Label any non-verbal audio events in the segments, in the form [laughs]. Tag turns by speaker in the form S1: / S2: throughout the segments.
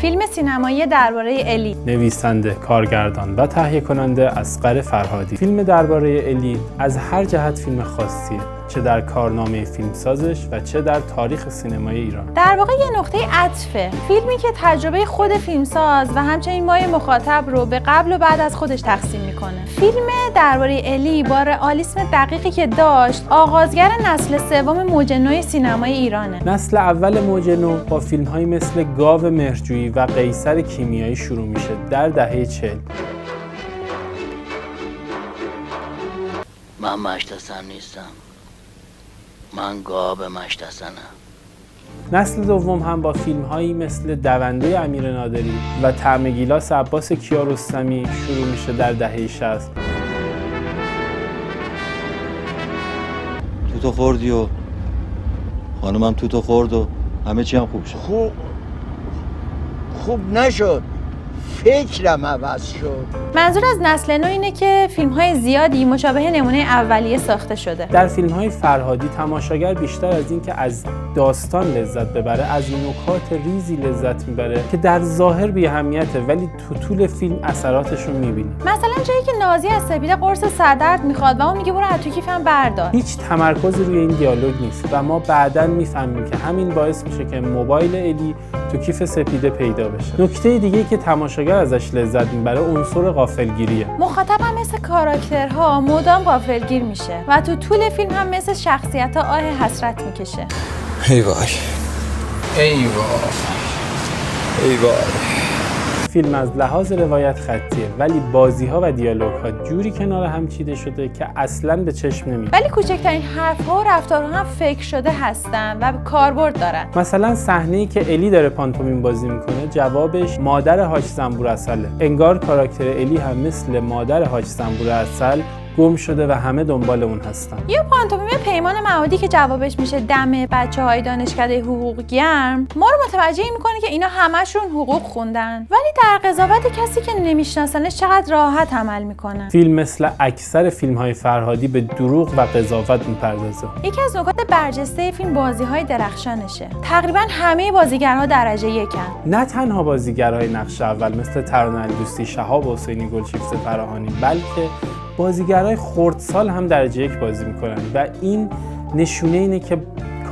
S1: فیلم سینمایی درباره الی.
S2: نویسنده، کارگردان و تهیه کننده اسقر فرهادی. فیلم درباره الی از هر جهت فیلم خاصیه. چه در کارنامه فیلمسازش و چه در تاریخ سینمای ایران.
S1: در واقع یه نقطه عطفه. فیلمی که تجربه خود فیلمساز و همچنین مای مخاطب رو به قبل و بعد از خودش تقسیم می‌کنه. فیلم درباره الی با رئالیسم دقیقی که داشت آغازگر نسل سوم موج نو سینمای ایرانه.
S2: نسل اول موج نو با فیلمهایی مثل گاو مهرجویی و قیصر کیمیایی شروع میشه در دهه چل
S3: من مشتسن نیستم. من گاب مشتسنم.
S2: نسل دوم هم با فیلم هایی مثل دونده امیر نادری و طعم گیلاس عباس کیارستمی شروع میشه در دهه 60
S4: تو تو خوردی و خانمم تو تو خورد و همه چی هم خوب شد.
S5: خوب خوب نشد. فکرم عوض شد.
S1: منظور از نسل نو اینه که فیلم های زیادی مشابه نمونه اولیه ساخته شده.
S2: در فیلم های فرهادی تماشاگر بیشتر از اینکه از داستان لذت ببره از نکات ریزی لذت می‌بره که در ظاهر بی اهمیته ولی تو طول فیلم اثراتشون می‌بینی
S1: مثلا جایی که نازی از سپیده قرص سردرد می‌خواد و اون میگه برو از تو کیفم بردار.
S2: هیچ تمرکزی روی این دیالوگ نیست و ما بعدا می‌فهمیم که همین باعث میشه که موبایل الی تو کیف سپیده پیدا بشه. نکته دیگه که تماشاگر ازش لذت می‌بره عنصر غافلگیریه.
S1: مخاطب هم مثل کاراکترها مدام غافلگیر میشه و تو طول فیلم هم مثل شخصیت ها آه حسرت می‌کشه.
S6: ای وای.
S7: ای وای.
S6: ای وای.
S2: فیلم از لحاظ روایت خطیه ولی بازی ها و دیالوگ ها جوری کنار هم چیده شده که اصلا به چشم نمیاد
S1: ولی کوچکترین حرف ها و رفتارها هم فکر شده هستن و کاربرد دارن.
S2: مثلا صحنه ای که الی داره پانتومین بازی می‌کنه جوابش مادر حاج زنبور اصله. انگار کاراکتر الی هم مثل مادر حاج زنبور اصل گم شده و همه دنبال اون هستن.
S1: یا پانتومیم پیمان معادی که جوابش میشه دم بچه های دانشکده حقوق گرم ما رو متوجه می‌کنه که اینا همشون حقوق خوندن. ولی در قضاوت کسی که نمیشناسنش چقدر راحت عمل می‌کنن
S2: فیلم مثل اکثر فیلم های فرهادی به دروغ و قضاوت می‌پردازه.
S1: یکی از نکات برجسته فیلم بازی های درخشانشه. تقریبا همه بازیگرها درجه یکن.
S2: نه تنها بازیگرهای نقش اول مثل ترانه دوستی شهاب حسینی گلشیفته فراهانی بلکه بازیگرای خردسال هم درجه یک بازی می‌کنن. و این نشونه اینه که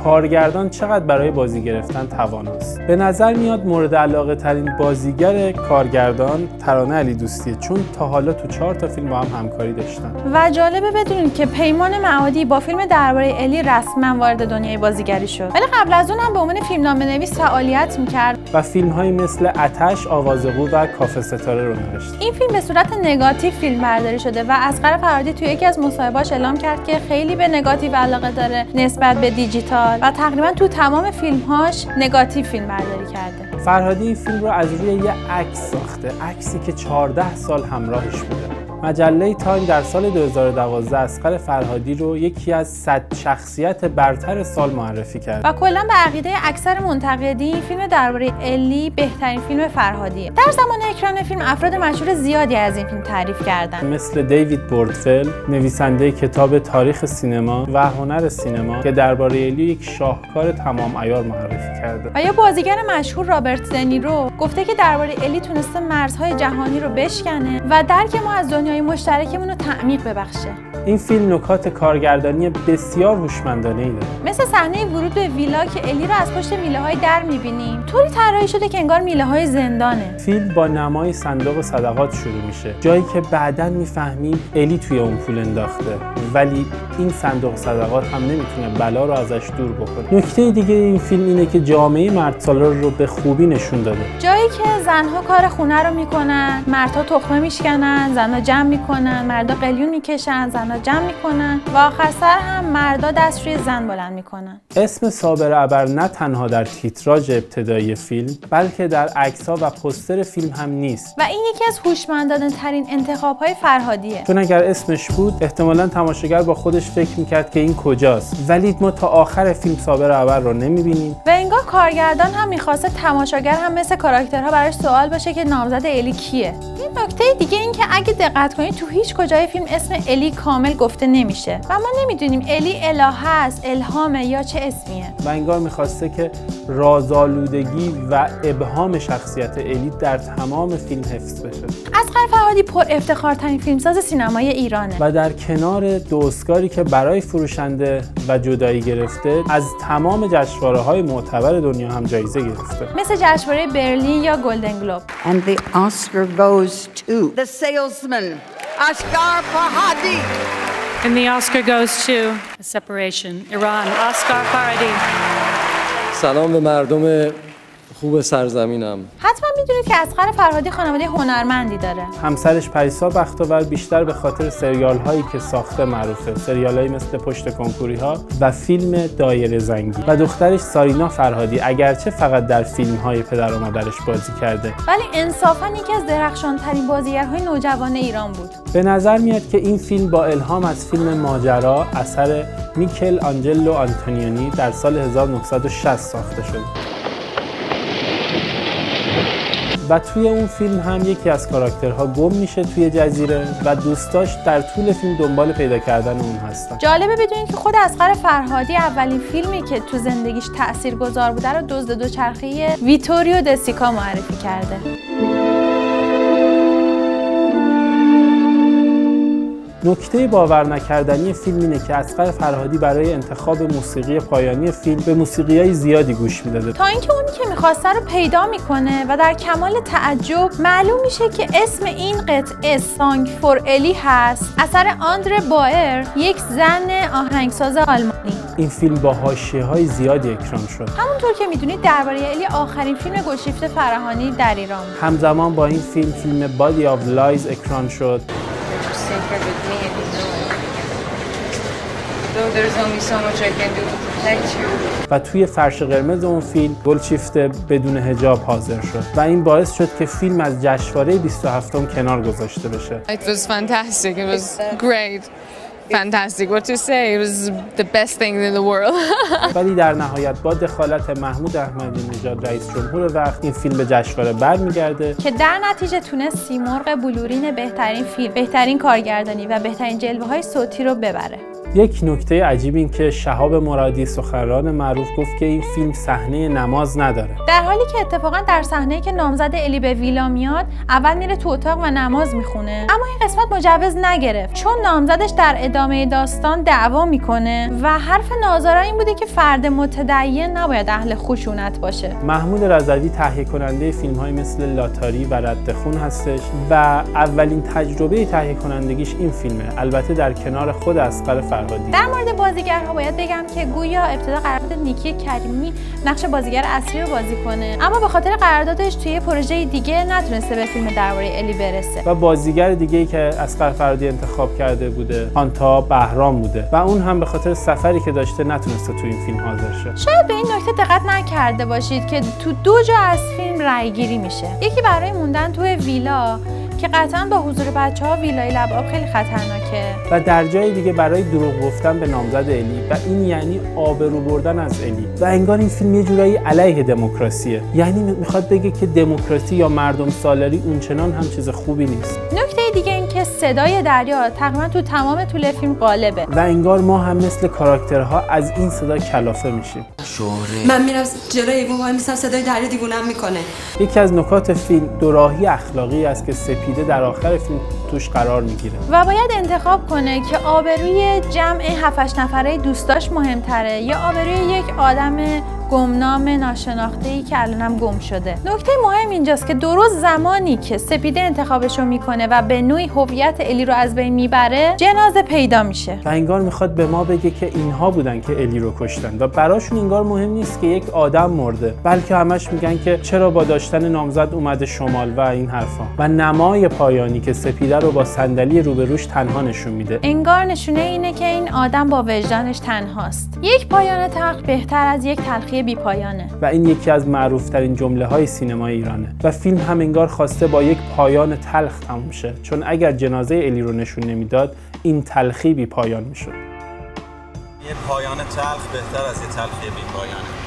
S2: کارگردان چقدر برای بازی گرفتن تواناست. به نظر میاد مورد علاقه ترین بازیگر کارگردان ترانه علی دوستیه چون تا حالا تو چهار تا فیلم با هم همکاری داشتن.
S1: و جالبه بدونید که پیمان معادی با فیلم درباره الی رسما وارد دنیای بازیگری شد. ولی قبل از اون هم به عنوان فیلمنامه نویس فعالیت می‌کرد.
S2: و فیلم های مثل عطش آواز قو و کافه ستاره رو نوشت.
S1: این فیلم به صورت نگاتیو فیلم برداری شده و اصغر فرهادی توی یکی از مصاحبه‌هاش اعلام کرد که خیلی به نگاتیو علاقه داره نسبت به دیجیتال. و تقریبا تو تمام فیلمهاش نگاتیو فیلم برداری کرده.
S2: فرهادی این فیلم رو از روی یه عکس ساخته. عکسی که 14 سال همراهش بوده. مجله تایم در سال 2012 اصغر فرهادی رو یکی از 100 شخصیت برتر سال معرفی کرد.
S1: و کلا به عقیده اکثر منتقدین فیلم درباره الی بهترین فیلم فرهادیه در زمان اکران فیلم افراد مشهور زیادی از این فیلم تعریف کردن
S2: مثل دیوید بوردفل نویسنده کتاب تاریخ سینما و هنر سینما که درباره الی یک شاهکار تمام عیار معرفی کرده.
S1: و یا بازیگر مشهور رابرت دنیرو گفته که درباره الی تونسته مرزهای جهانی رو بشکنه و درک ما از دنیای مشترکمون رو تعمیق ببخشه؟
S2: این فیلم نکات کارگردانی بسیار هوشمندانه ای داره.
S1: مثل صحنه ورود به ویلا که الی رو از پشت میله های در می‌بینیم. طوری طراحی شده که انگار میله های زندانه.
S2: فیلم با نمای صندوق صدقات شروع میشه. جایی که بعدا می‌فهمیم الی توی اون پول انداخته. ولی این صندوق صدقات هم نمی‌تونه بلا رو ازش دور بکنه. نکته دیگه این فیلم اینه که جامعه مرد سالار رو به خوبی نشون داده.
S1: جایی که زنها کار خونه رو می‌کنن مردها تخمه میشکنن زنها جمع می‌کنن مردا قلیون می‌کشن زنها جمع می‌کنن و آخر سر هم مردا دست روی زن بلند می‌کنن.
S2: اسم صابر ابر نه تنها در تیتراژ ابتدایی فیلم بلکه در عکس‌ها و پستر فیلم هم نیست.
S1: و این یکی از هوشمندانه ترین انتخاب های فرهادیه.
S2: چون اگر اسمش بود احتمالا تماشاگر با خودش فکر می‌کرد که این کجاست. ولی ما تا آخر فیلم صابر ابر رو نمی‌بینیم.
S1: و انگار کارگردان هم می‌خواسته تماشاگر هم مثل کاراکترها براش سوال باشه که نامزد الی کیه. این نکته دیگه این که اگه دقت کنید تو هیچ کجای فیلم اسم الی کامل گفته نمیشه. و ما نمی‌دونیم الی الهه است الهامه یا چه اسمیه.
S2: و انگار می‌خواسته که رازآلودگی سادگی و ابهام شخصیت الی در تمام فیلم حفظ بشه
S1: اسقر فرهادی پر افتخارترین فیلمساز سینمای ایرانه
S2: و در کنار دو اسکاری که برای فروشنده و جدایی گرفته از تمام جشنواره های معتبر دنیا هم جایزه گرفته
S1: مثل جشنواره برلین یا گلدن گلوب
S8: And the Oscar goes to the salesman, Oscar Fahadi.
S9: And the Oscar goes to Separation, Iran, Oscar Farhadi.
S6: سلام به مردم خوب سرزمینم.
S1: حتما می‌دونید که اسقر فرهادی خانواده هنرمندی داره.
S2: همسرش پریسا بختاور بیشتر به خاطر سریال هایی که ساخته معروفه. سریال هایی مثل پشت کنکوری ها و فیلم دایره زنگی. و دخترش سارینا فرهادی اگرچه فقط در فیلم های پدر و مادرش بازی کرده.
S1: ولی انصافا یکی از درخشانترین بازیگرهای نوجوان ایران بود.
S2: به نظر میاد که این فیلم با الهام از فیلم ماجرا اثر میکل آنجلو آنتونیونی در سال 1960 ساخته شده و توی اون فیلم هم یکی از کاراکترها گم میشه توی جزیره و دوستاش در طول فیلم دنبال پیدا کردن اون هستن.
S1: جالبه بدونید که خود اسقر فرهادی اولین فیلمی که تو زندگیش تاثیرگذار بوده رو دزد دوچرخه ویتوریو دسیکا معرفی کرده.
S2: نکته باور نکردنی فیلم اینه که اسقر فرهادی برای انتخاب موسیقی پایانی فیلم به موسیقی های زیادی گوش می‌داده.
S1: تا اینکه اونی که می‌خواسته رو پیدا می‌کنه و در کمال تعجب معلوم میشه که اسم این قطعه سانگ فور الی هست. اثر آندر بایر یک زن آهنگساز آلمانی.
S2: این فیلم با حاشیه های زیادی اکران شد.
S1: همونطور که می‌دونید درباره الی آخرین فیلم گلشیفت فرهانی در ایران.
S2: همزمان با این فیلم فیلم Body of Lies اکران شد. و توی فرش قرمز اون فیلم گلشیفته بدون حجاب حاضر شد و این باعث شد که فیلم از جشنواره 27 کنار گذاشته بشه
S10: It was fantastic. It was great. Fantastic. What to say? It was the best thing in the world. [laughs]
S2: ولی در نهایت با دخالت محمود احمدی نژاد رئیس جمهور وقت این فیلم به جشنواره برمیگرده
S1: که در نتیجه تونست سیمرغ بلورین بهترین فیلم، بهترین کارگردانی و بهترین جلوه های صوتی رو ببره.
S2: یک نکته عجیب این که شهاب مرادی سخنران معروف گفت که این فیلم صحنه نماز نداره.
S1: در حالی که اتفاقا در صحنه که نامزد الی به ویلا میاد اول میره تو اتاق و نماز می‌خونه. اما این قسمت مجوز نگرفت چون نامزدش در ادامه داستان دعوا می‌کنه و حرف ناظرا این بوده که فرد متدین نباید اهل خشونت باشه.
S2: محمود رضوی تهیه کننده فیلم های مثل لاتاری و رد خون هستش و اولین تجربه تهیه کنندگیش این فیلمه. البته در کنار خود اسقر فرهادی
S1: در مورد بازیگرها باید بگم که گویا ابتدا قرار بود نیکی کریمی نقش بازیگر اصلی رو بازی کنه. اما به خاطر قراردادش توی پروژه دیگه نتونسته به فیلم درباره الی برسه.
S2: و بازیگر دیگه ای که اسقر فرهادی انتخاب کرده بوده آنتا بهرام بوده. و اون هم به خاطر سفری که داشته نتونسته تو این فیلم حاضر شه.
S1: شاید به این نکته دقت نکرده باشید که تو دو جا از فیلم رأی گیری میشه. یکی برای موندن توی ویلا که قطعا با حضور بچه ها ویلای لباب خیلی خطرناکه.
S2: و در جای دیگه برای دروغ گفتن به نامزد الی. و این یعنی آبرو بردن از الی. و انگار این فیلم یه جورایی علیه دموکراسیه. یعنی می‌خواد بگه که دموکراسی یا مردم سالاری اونچنان هم چیز خوبی نیست.
S1: نکته دیگه این که صدای دریا تقریبا تو تمام طول فیلم غالبه.
S2: و انگار ما هم مثل کاراکترها از این صدا کلافه میشیم.
S11: من میرم جلوی ایوون وای میسم صدای دریا دیوونم می‌کنه.
S2: یکی از نکات فیلم دوراهی اخلاقی است که سپیده در آخر فیلم توش قرار می‌گیره.
S1: و باید انتخاب کنه که آبروی جمع 7 نفره دوستاش مهمتره یا آبروی یک آدم گمنام ناشناخته ای که الانم گم شده. نکته مهم اینجاست که درست زمانی که سپیده انتخابشو می‌کنه و به نوعی هویت الی رو از بین می‌بره جنازه پیدا میشه.
S2: و انگار می‌خواد به ما بگه که اینها بودن که الی رو کشتن و براشون انگار مهم نیست که یک آدم مرده بلکه همش میگن که چرا با داشتن نامزد اومده شمال و این حرفا. و نمای پایانی که سپیده رو با صندلی روبروش تنها نشون میده.
S1: انگار نشونه اینه که این آدم با وجدانش تنهاست. یک پایان تلخ بهتر از یک تلخی بی پایانه.
S2: و این یکی از معروف ترین جمله های سینمای ایرانه. و فیلم هم انگار خواسته با یک پایان تلخ تموم شه. چون اگر جنازه الی رو نشون نمی‌داد این تلخی بی پایان می‌شد.
S12: یه پایان تلخ بهتر از یه تلخی بی پایانه.